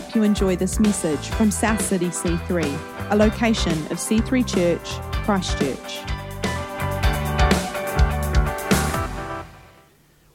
hope you enjoy this message from South City C3, a location of C3 Church, Christchurch.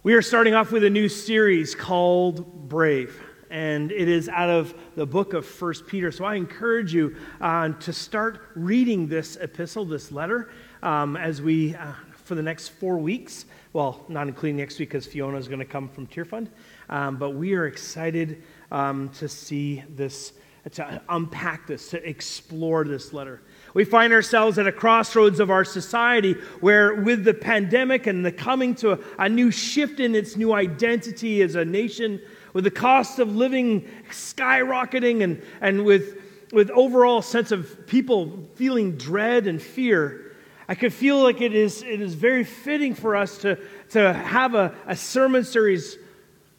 We are starting off with a new series called Brave, and it is out of the book of First Peter. So I encourage you uh, to start reading this epistle, this letter, um, as we, uh, for the next four weeks. Well, not including next week because Fiona is going to come from Tearfund. Um, but we are excited um, to see this, to unpack this, to explore this letter. We find ourselves at a crossroads of our society where, with the pandemic and the coming to a, a new shift in its new identity as a nation, with the cost of living skyrocketing and, and with, with overall sense of people feeling dread and fear, I could feel like it is, it is very fitting for us to, to have a, a sermon series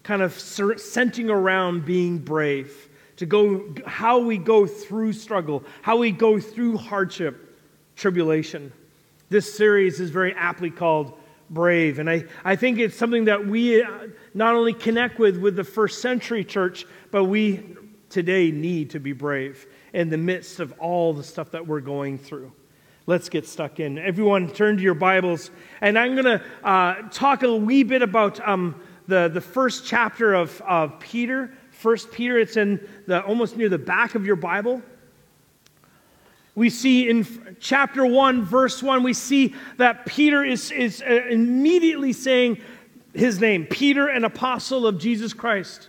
kind of centering around being brave, to go how we go through struggle, how we go through hardship, tribulation. This series is very aptly called Brave. And I, I think it's something that we uh, not only connect with with the first century church, but we today need to be brave in the midst of all the stuff that we're going through. Let's get stuck in. Everyone, turn to your Bibles, and I'm going to uh, talk a wee bit about um, the, the first chapter of, of Peter, First Peter. It's in the almost near the back of your Bible. We see in chapter 1, verse 1, we see that Peter is, is uh, immediately saying his name Peter, an apostle of Jesus Christ.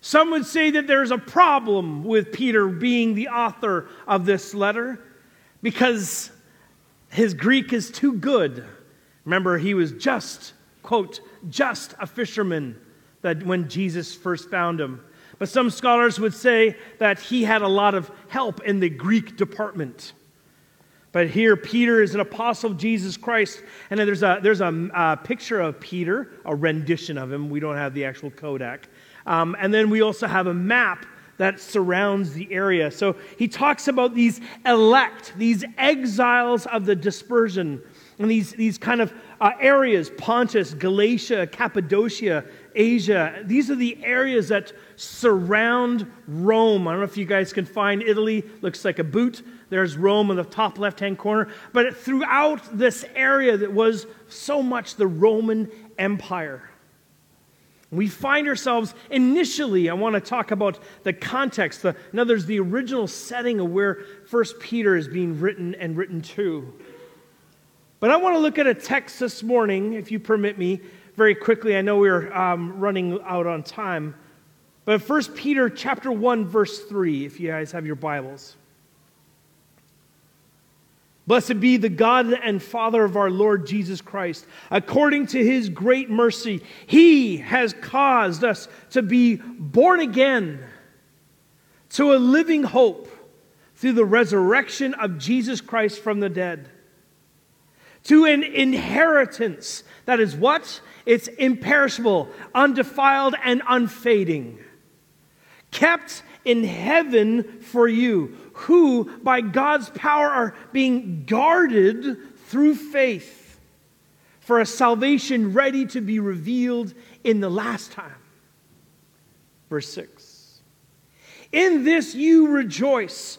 Some would say that there's a problem with Peter being the author of this letter because his Greek is too good. Remember, he was just, quote, just a fisherman that when Jesus first found him. But some scholars would say that he had a lot of help in the Greek department. But here, Peter is an apostle of Jesus Christ. And then there's a, there's a, a picture of Peter, a rendition of him. We don't have the actual Kodak. Um, and then we also have a map that surrounds the area. So he talks about these elect, these exiles of the dispersion, and these, these kind of uh, areas Pontus, Galatia, Cappadocia, Asia. These are the areas that surround Rome. I don't know if you guys can find Italy, looks like a boot. There's Rome in the top left hand corner. But throughout this area that was so much the Roman Empire. We find ourselves initially, I want to talk about the context. The, in other words, the original setting of where First Peter is being written and written to. But I want to look at a text this morning, if you permit me, very quickly. I know we're um, running out on time. But 1 Peter chapter 1, verse 3, if you guys have your Bibles. Blessed be the God and Father of our Lord Jesus Christ. According to his great mercy, he has caused us to be born again to a living hope through the resurrection of Jesus Christ from the dead to an inheritance that is what? It's imperishable, undefiled, and unfading, kept in heaven for you, who by God's power are being guarded through faith for a salvation ready to be revealed in the last time. Verse 6 In this you rejoice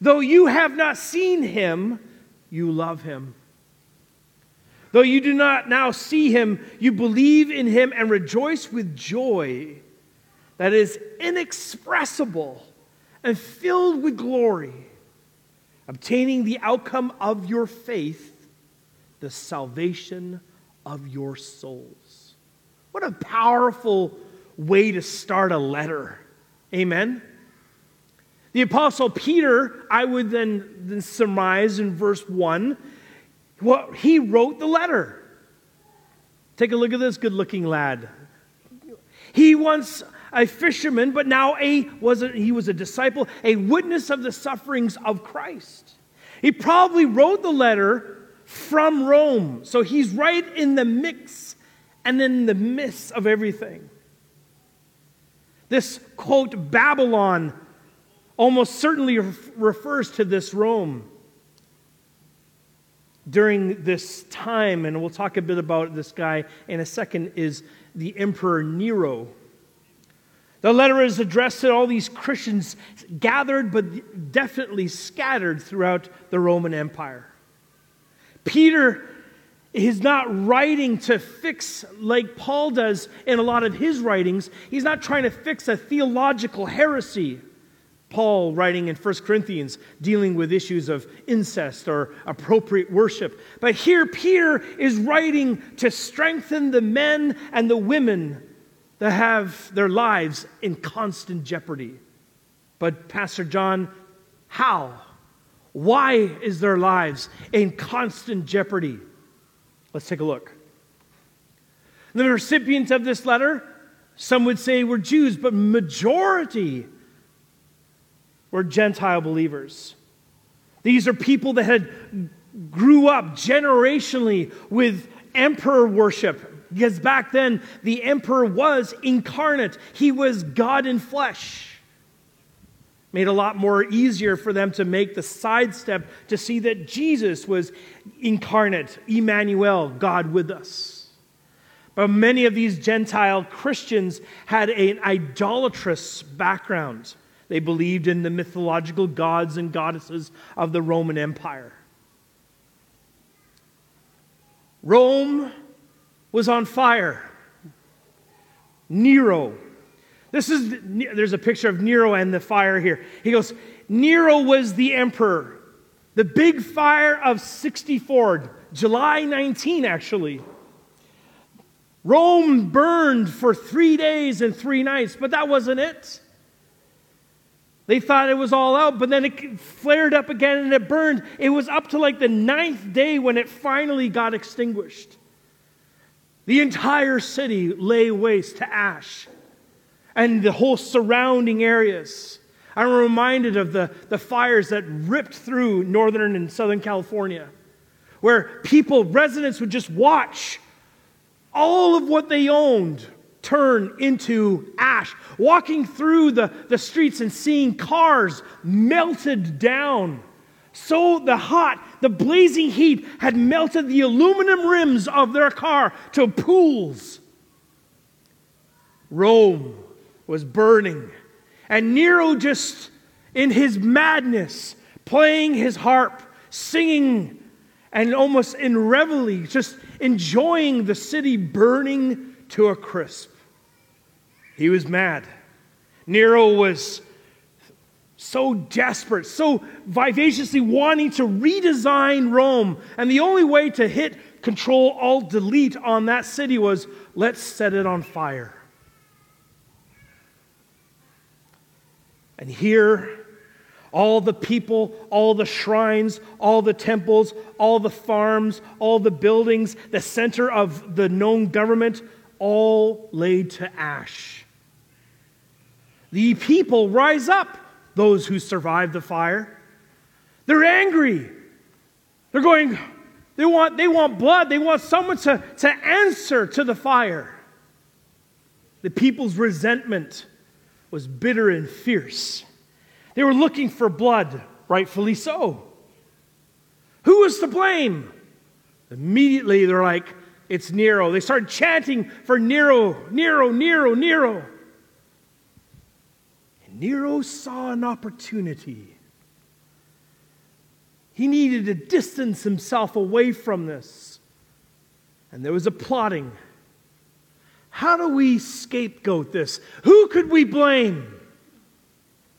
Though you have not seen him, you love him. Though you do not now see him, you believe in him and rejoice with joy that is inexpressible and filled with glory, obtaining the outcome of your faith, the salvation of your souls. What a powerful way to start a letter. Amen. The Apostle Peter, I would then, then surmise in verse 1, well, he wrote the letter. Take a look at this good looking lad. He once a fisherman, but now a, was a, he was a disciple, a witness of the sufferings of Christ. He probably wrote the letter from Rome. So he's right in the mix and in the midst of everything. This quote, Babylon, almost certainly refers to this Rome during this time, and we'll talk a bit about this guy in a second, is the Emperor Nero. The letter is addressed to all these Christians gathered but definitely scattered throughout the Roman Empire. Peter is not writing to fix, like Paul does in a lot of his writings, he's not trying to fix a theological heresy. Paul writing in 1 Corinthians, dealing with issues of incest or appropriate worship. But here, Peter is writing to strengthen the men and the women that have their lives in constant jeopardy. But, Pastor John, how? Why is their lives in constant jeopardy? Let's take a look. The recipients of this letter, some would say were Jews, but majority were Gentile believers. These are people that had grew up generationally with emperor worship, because back then, the emperor was incarnate, he was God in flesh. Made a lot more easier for them to make the sidestep to see that Jesus was incarnate, Emmanuel, God with us. But many of these Gentile Christians had an idolatrous background. They believed in the mythological gods and goddesses of the Roman Empire. Rome was on fire. Nero. This is there's a picture of Nero and the fire here. He goes, Nero was the emperor. The big fire of 64, July 19 actually. Rome burned for 3 days and 3 nights, but that wasn't it. They thought it was all out, but then it flared up again and it burned. It was up to like the ninth day when it finally got extinguished. The entire city lay waste to ash, and the whole surrounding areas. I'm reminded of the, the fires that ripped through northern and southern California, where people, residents, would just watch all of what they owned turn into ash, walking through the, the streets and seeing cars melted down so the hot, the blazing heat had melted the aluminum rims of their car to pools. Rome was burning. And Nero, just in his madness, playing his harp, singing, and almost in reveille, just enjoying the city burning to a crisp. He was mad. Nero was so desperate, so vivaciously wanting to redesign Rome. And the only way to hit Control Alt Delete on that city was let's set it on fire. And here, all the people, all the shrines, all the temples, all the farms, all the buildings, the center of the known government, all laid to ash. The people rise up those who survived the fire. They're angry. They're going, they want, they want blood. They want someone to, to answer to the fire. The people's resentment was bitter and fierce. They were looking for blood, rightfully so. Who was to blame? Immediately, they're like, it's Nero. They started chanting for Nero, Nero, Nero, Nero. Nero saw an opportunity. He needed to distance himself away from this. And there was a plotting. How do we scapegoat this? Who could we blame?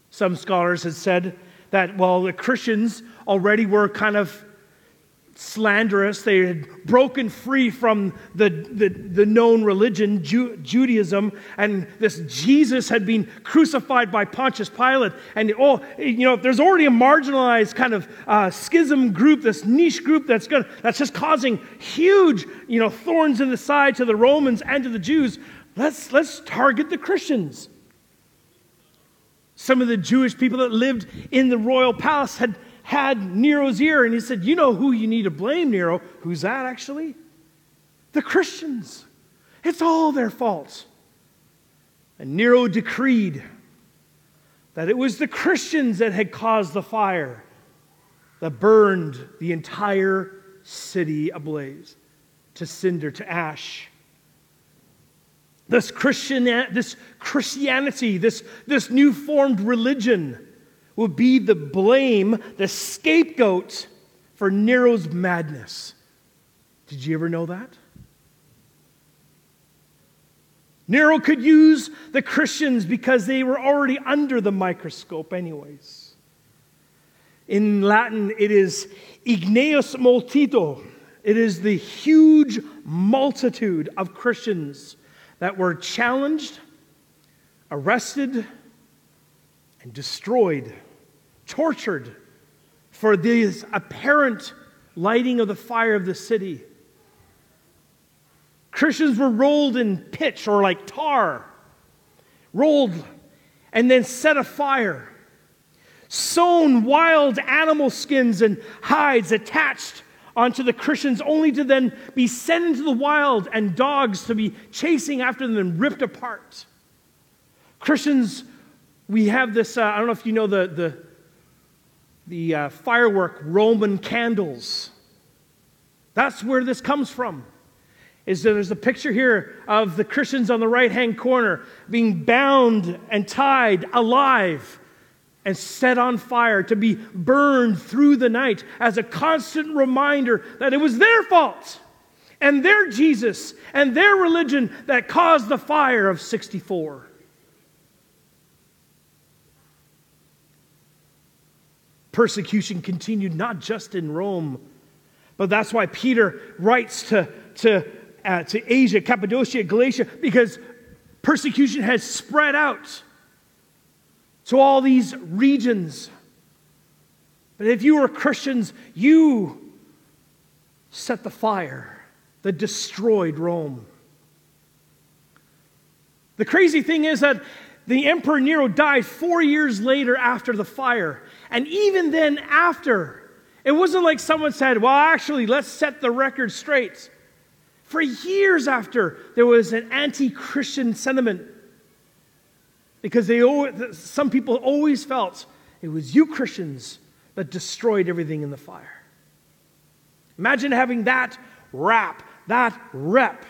Some scholars had said that, well, the Christians already were kind of slanderous. They had broken free from the, the, the known religion, Ju- Judaism, and this Jesus had been crucified by Pontius Pilate. And, oh, you know, there's already a marginalized kind of uh, schism group, this niche group that's, gonna, that's just causing huge, you know, thorns in the side to the Romans and to the Jews. Let's, let's target the Christians. Some of the Jewish people that lived in the royal palace had had Nero's ear, and he said, You know who you need to blame, Nero. Who's that actually? The Christians. It's all their fault. And Nero decreed that it was the Christians that had caused the fire that burned the entire city ablaze to cinder, to ash. This, Christian, this Christianity, this, this new formed religion, will be the blame, the scapegoat for Nero's madness. Did you ever know that? Nero could use the Christians because they were already under the microscope, anyways. In Latin, it is igneus multito. It is the huge multitude of Christians that were challenged, arrested, and destroyed, tortured for this apparent lighting of the fire of the city. Christians were rolled in pitch or like tar, rolled and then set afire. Sewn wild animal skins and hides attached onto the Christians, only to then be sent into the wild and dogs to be chasing after them and ripped apart. Christians, we have this, uh, I don't know if you know the, the, the uh, firework Roman candles. That's where this comes from is that there's a picture here of the Christians on the right hand corner being bound and tied alive and set on fire to be burned through the night as a constant reminder that it was their fault and their Jesus and their religion that caused the fire of 64. Persecution continued not just in Rome, but that's why Peter writes to, to uh, to Asia, Cappadocia, Galatia, because persecution has spread out to all these regions. But if you were Christians, you set the fire that destroyed Rome. The crazy thing is that the Emperor Nero died four years later after the fire. And even then, after, it wasn't like someone said, Well, actually, let's set the record straight for years after there was an anti Christian sentiment. Because they, some people always felt it was you Christians that destroyed everything in the fire. Imagine having that rap, that rep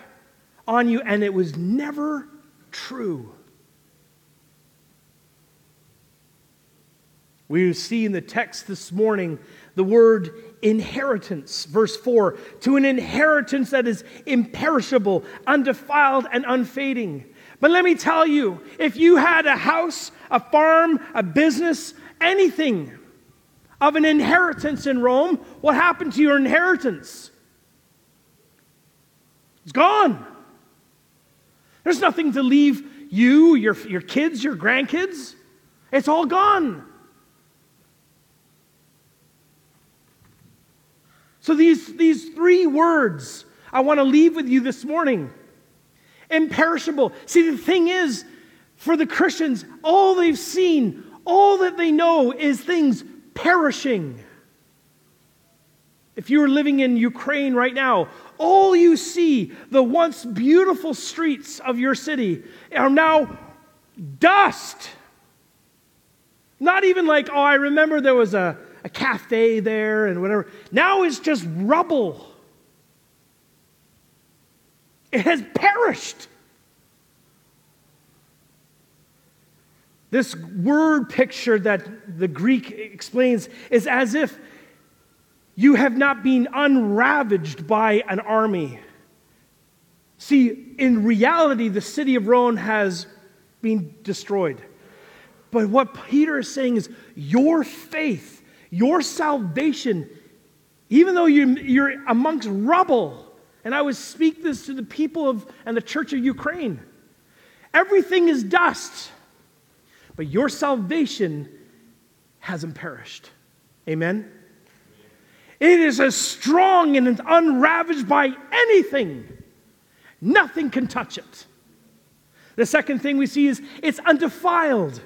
on you, and it was never true. We see in the text this morning the word inheritance. Verse 4 to an inheritance that is imperishable, undefiled, and unfading. But let me tell you if you had a house, a farm, a business, anything of an inheritance in Rome, what happened to your inheritance? It's gone. There's nothing to leave you, your, your kids, your grandkids. It's all gone. So, these, these three words I want to leave with you this morning imperishable. See, the thing is, for the Christians, all they've seen, all that they know is things perishing. If you are living in Ukraine right now, all you see, the once beautiful streets of your city, are now dust. Not even like, oh, I remember there was a, a cafe there and whatever. Now it's just rubble. It has perished. This word picture that the Greek explains is as if you have not been unravaged by an army. See, in reality, the city of Rome has been destroyed. But what Peter is saying is your faith your salvation, even though you're, you're amongst rubble, and I would speak this to the people of and the church of Ukraine. Everything is dust, but your salvation hasn't perished. Amen? It is as strong and unravaged by anything. Nothing can touch it. The second thing we see is it's undefiled.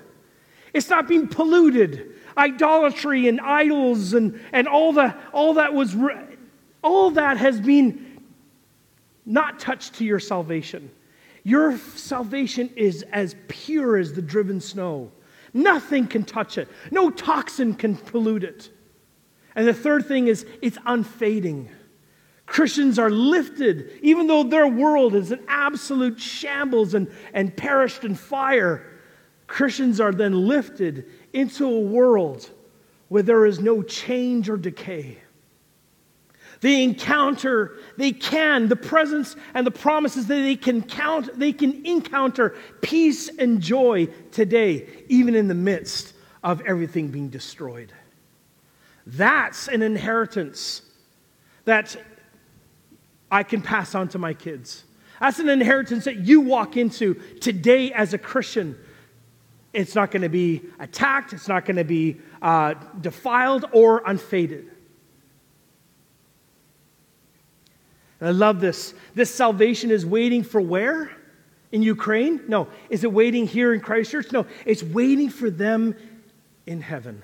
It's not being polluted. Idolatry and idols and, and all, the, all that was all that has been not touched to your salvation. Your salvation is as pure as the driven snow. Nothing can touch it. No toxin can pollute it. And the third thing is it's unfading. Christians are lifted, even though their world is an absolute shambles and, and perished in fire. Christians are then lifted into a world where there is no change or decay. They encounter, they can, the presence and the promises that they can count, they can encounter peace and joy today, even in the midst of everything being destroyed. That's an inheritance that I can pass on to my kids. That's an inheritance that you walk into today as a Christian. It's not going to be attacked, it's not going to be uh, defiled or unfaded. And I love this. This salvation is waiting for where? In Ukraine? No. Is it waiting here in Christchurch? No. It's waiting for them in heaven.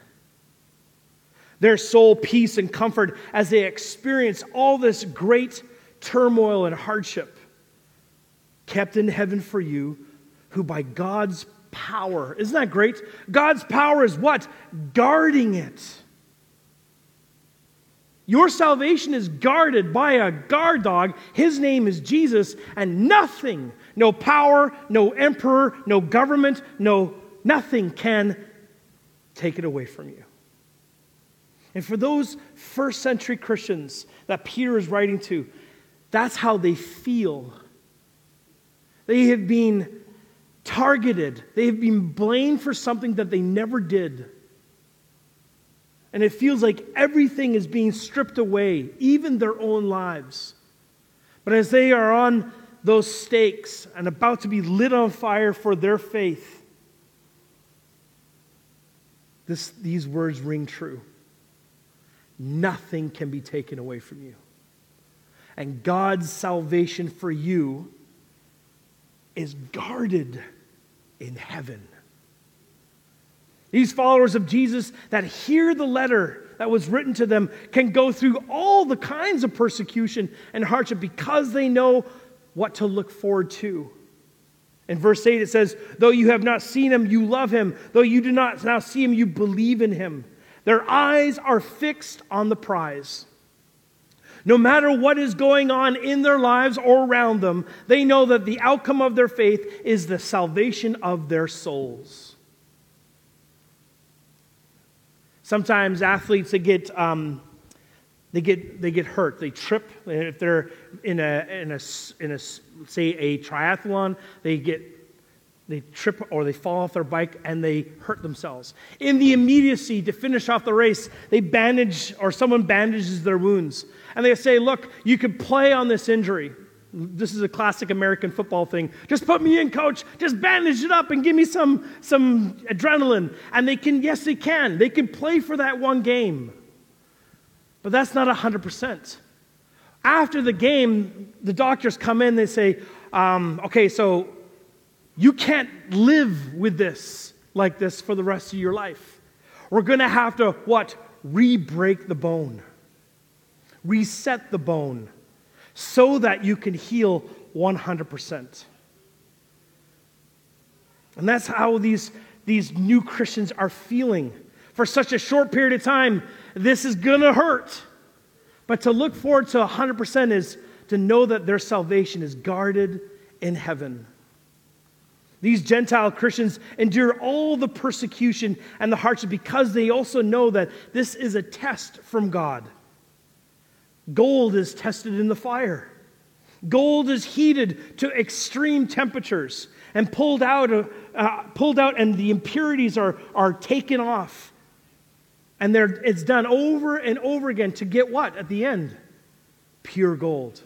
Their soul, peace, and comfort as they experience all this great turmoil and hardship kept in heaven for you, who by God's power, isn't that great? God's power is what? Guarding it your salvation is guarded by a guard dog. His name is Jesus, and nothing, no power, no emperor, no government, no nothing can take it away from you. And for those first century Christians that Peter is writing to, that's how they feel. They have been targeted, they have been blamed for something that they never did. And it feels like everything is being stripped away, even their own lives. But as they are on those stakes and about to be lit on fire for their faith, this, these words ring true. Nothing can be taken away from you. And God's salvation for you is guarded in heaven. These followers of Jesus that hear the letter that was written to them can go through all the kinds of persecution and hardship because they know what to look forward to. In verse 8, it says, Though you have not seen him, you love him. Though you do not now see him, you believe in him. Their eyes are fixed on the prize. No matter what is going on in their lives or around them, they know that the outcome of their faith is the salvation of their souls. Sometimes athletes they get um, they get they get hurt. They trip if they're in a in a in a say a triathlon. They get they trip or they fall off their bike and they hurt themselves. In the immediacy to finish off the race, they bandage or someone bandages their wounds and they say, "Look, you can play on this injury." This is a classic American football thing. Just put me in, coach. Just bandage it up and give me some, some adrenaline. And they can, yes, they can. They can play for that one game. But that's not 100%. After the game, the doctors come in, they say, um, okay, so you can't live with this like this for the rest of your life. We're going to have to, what? Re break the bone, reset the bone so that you can heal 100%. And that's how these, these new Christians are feeling. For such a short period of time, this is going to hurt. But to look forward to 100% is to know that their salvation is guarded in heaven. These Gentile Christians endure all the persecution and the hardship because they also know that this is a test from God. Gold is tested in the fire. Gold is heated to extreme temperatures and pulled out, uh, pulled out and the impurities are, are taken off. And it's done over and over again to get what at the end? Pure gold.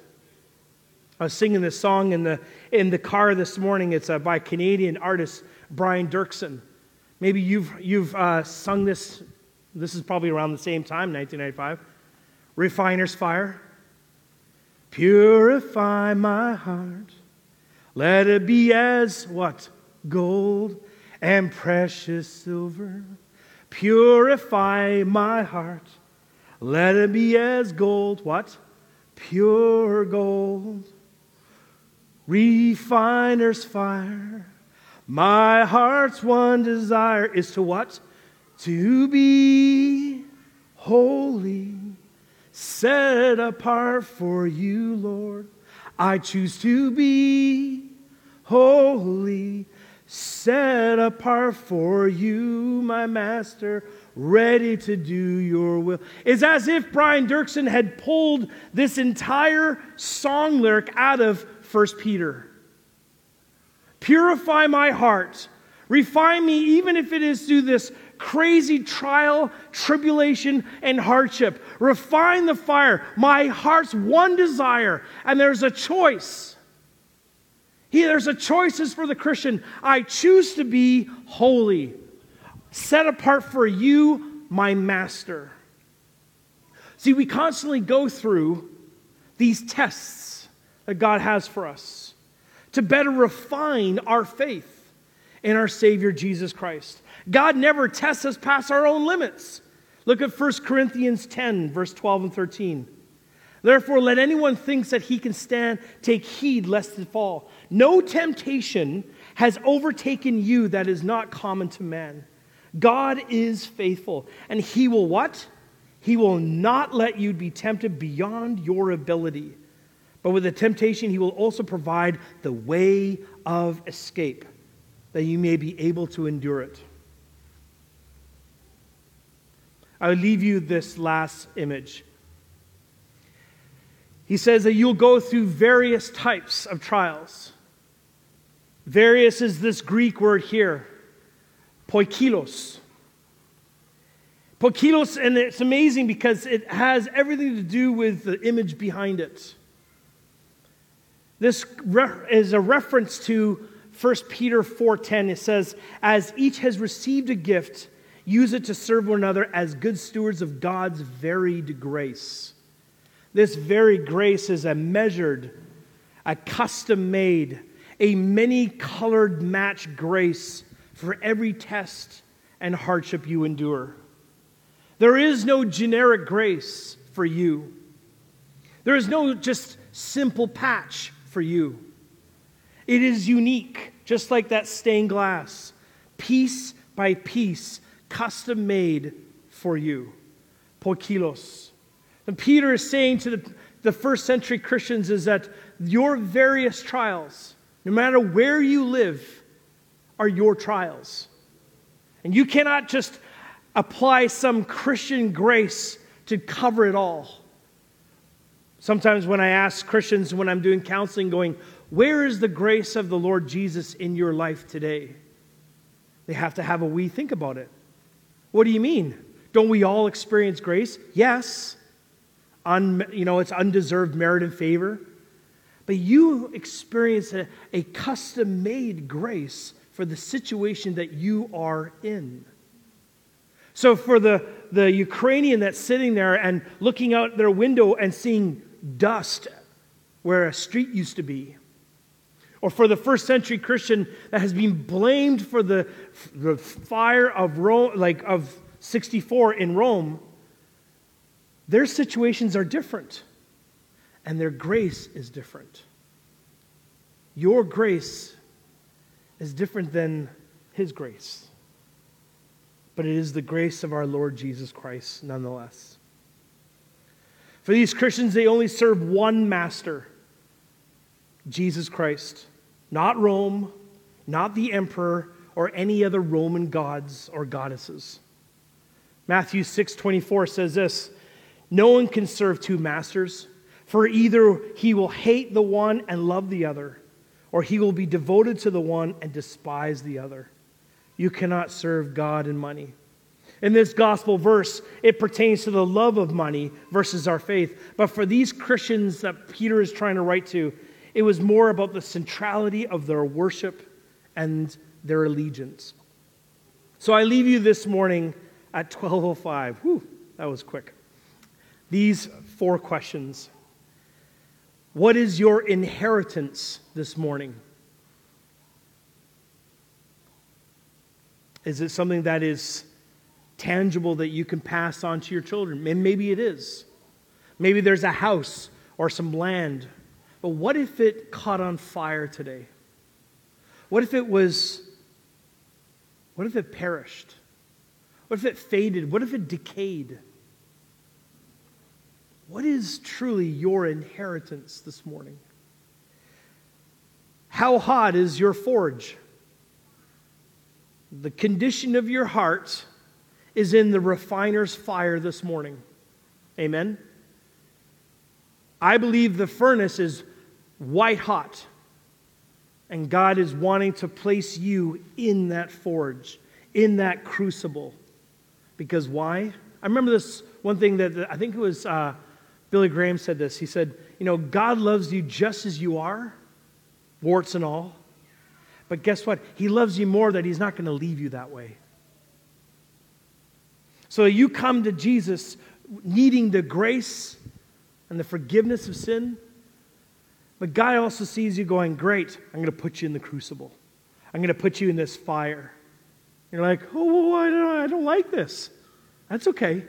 I was singing this song in the, in the car this morning. It's uh, by Canadian artist Brian Doerksen. Maybe you've, you've uh, sung this, this is probably around the same time, 1995 refiner's fire. Purify my heart. Let it be as what? Gold. and precious silver. Purify my heart. Let it be as gold. What? Pure gold. Refiner's fire. My heart's one desire is to what? To be holy, set apart for you, Lord. I choose to be holy, set apart for you, my master, ready to do your will. It's as if Brian Doerksen had pulled this entire song lyric out of 1 Peter. Purify my heart. Refine me, even if it is through this crazy trial, tribulation, and hardship. Refine the fire. My heart's one desire, and there's a choice. He, there's a choices for the Christian. I choose to be holy, set apart for you, my master. See, we constantly go through these tests that God has for us to better refine our faith in our Savior Jesus Christ. God never tests us past our own limits. Look at 1 Corinthians 10, verse 12 and 13. Therefore, let anyone thinks that he can stand take heed lest he fall. No temptation has overtaken you that is not common to man. God is faithful, and he will what? He will not let you be tempted beyond your ability. But with the temptation, he will also provide the way of escape, that you may be able to endure it. I will leave you this last image. He says that you'll go through various types of trials. Various is this Greek word here, poikilos. Poikilos, and it's amazing because it has everything to do with the image behind it. This is a reference to 1 Peter 4:10. It says, "As each has received a gift, Use it to serve one another as good stewards of God's varied grace. This very grace is a measured, a custom made, a many colored match grace for every test and hardship you endure. There is no generic grace for you. There is no just simple patch for you. It is unique, just like that stained glass, piece by piece, custom made for you. Poikilos. And Peter is saying to the, the first century Christians is that your various trials, no matter where you live, are your trials. And you cannot just apply some Christian grace to cover it all. Sometimes when I ask Christians when I'm doing counseling, going, Where is the grace of the Lord Jesus in your life today? They have to have a we think about it. What do you mean? Don't we all experience grace? Yes. Un, you know, it's undeserved merit and favor. But you experience a, a custom made grace for the situation that you are in. So, for the, the Ukrainian that's sitting there and looking out their window and seeing dust where a street used to be, or for the first century Christian that has been blamed for the, the fire of Rome, like of 64 in Rome, their situations are different and their grace is different. Your grace is different than his grace, but it is the grace of our Lord Jesus Christ nonetheless. For these Christians, they only serve one master Jesus Christ. Not Rome, not the emperor, or any other Roman gods or goddesses. Matthew 6:24 says this, "No one can serve two masters, for either he will hate the one and love the other, or he will be devoted to the one and despise the other. You cannot serve God and money." In this gospel verse, it pertains to the love of money versus our faith. But for these Christians that Peter is trying to write to, it was more about the centrality of their worship and their allegiance. So I leave you this morning at 12:05. Whew, that was quick. These four questions. What is your inheritance this morning? Is it something that is tangible that you can pass on to your children? And maybe it is. Maybe there's a house or some land. But what if it caught on fire today? What if it was, what if it perished? What if it faded? What if it decayed? What is truly your inheritance this morning? How hot is your forge? The condition of your heart is in the refiner's fire this morning. Amen? I believe the furnace is white hot, and God is wanting to place you in that forge, in that crucible. Because why? I remember this one thing that I think it was uh, Billy Graham said this. He said, You know, God loves you just as you are, warts and all. But guess what? He loves you more that He's not going to leave you that way. So you come to Jesus needing the grace and the forgiveness of sin. But God also sees you going, Great, I'm going to put you in the crucible. I'm going to put you in this fire. You're like, Oh, I don't, I don't like this. That's okay.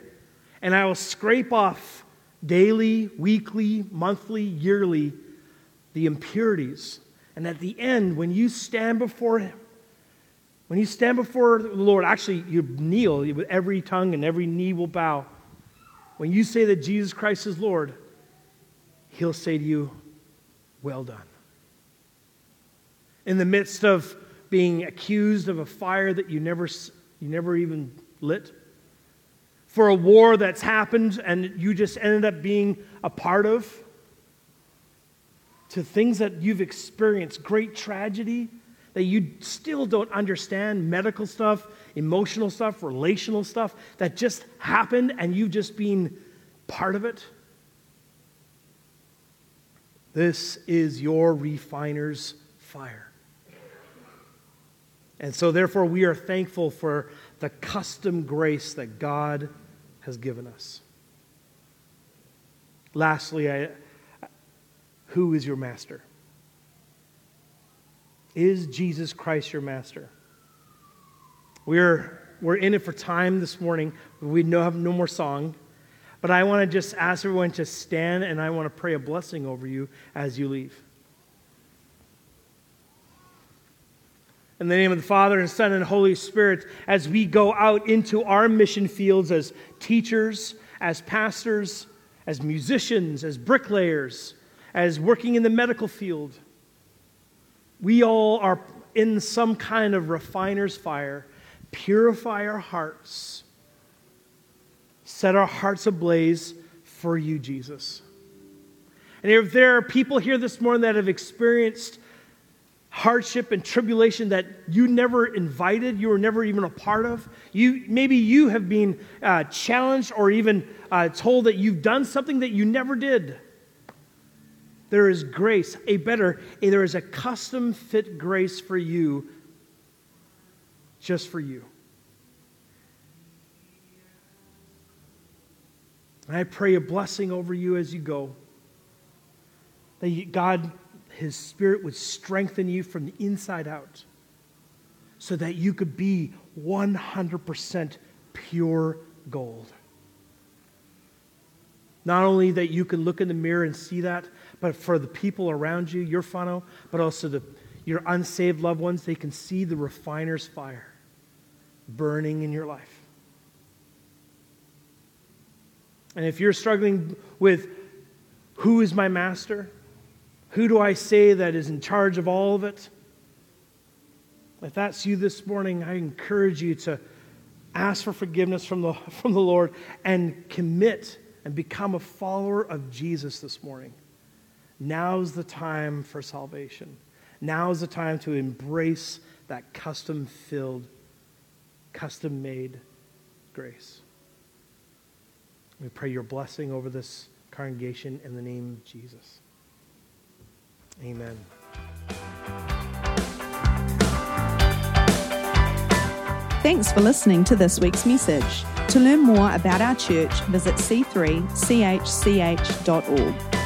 And I will scrape off daily, weekly, monthly, yearly the impurities and at the end, when you stand before Him, when you stand before the Lord, actually, you kneel with every tongue and every knee will bow. When you say that Jesus Christ is Lord, He'll say to you, Well done. In the midst of being accused of a fire that you never, you never even lit, for a war that's happened and you just ended up being a part of, to things that you've experienced, great tragedy that you still don't understand, medical stuff, emotional stuff, relational stuff that just happened and you've just been part of it. This is your refiner's fire. And so, therefore, we are thankful for the custom grace that God has given us. Lastly, I, who is your master? Is Jesus Christ your master? We're, we're in it for time this morning. We no, have no more song. But I want to just ask everyone to stand and I want to pray a blessing over you as you leave. In the name of the Father and Son and Holy Spirit, as we go out into our mission fields as teachers, as pastors, as musicians, as bricklayers, as working in the medical field. We all are in some kind of refiner's fire. Purify our hearts. Set our hearts ablaze for you, Jesus. And if there are people here this morning that have experienced hardship and tribulation that you never invited, you were never even a part of. You, maybe you have been uh, challenged or even uh, told that you've done something that you never did there is grace, a better, a, there is a custom fit grace for you, just for you. And I pray a blessing over you as you go. That God, His Spirit, would strengthen you from the inside out so that you could be 100% pure gold. Not only that you can look in the mirror and see that, but for the people around you, your funnel, but also the, your unsaved loved ones, they can see the refiner's fire burning in your life. And if you're struggling with who is my master, who do I say that is in charge of all of it? If that's you this morning, I encourage you to ask for forgiveness from the, from the Lord and commit and become a follower of Jesus this morning. Now's the time for salvation. Now's the time to embrace that custom filled, custom made grace. We pray your blessing over this congregation in the name of Jesus. Amen. Thanks for listening to this week's message. To learn more about our church, visit c3chch.org.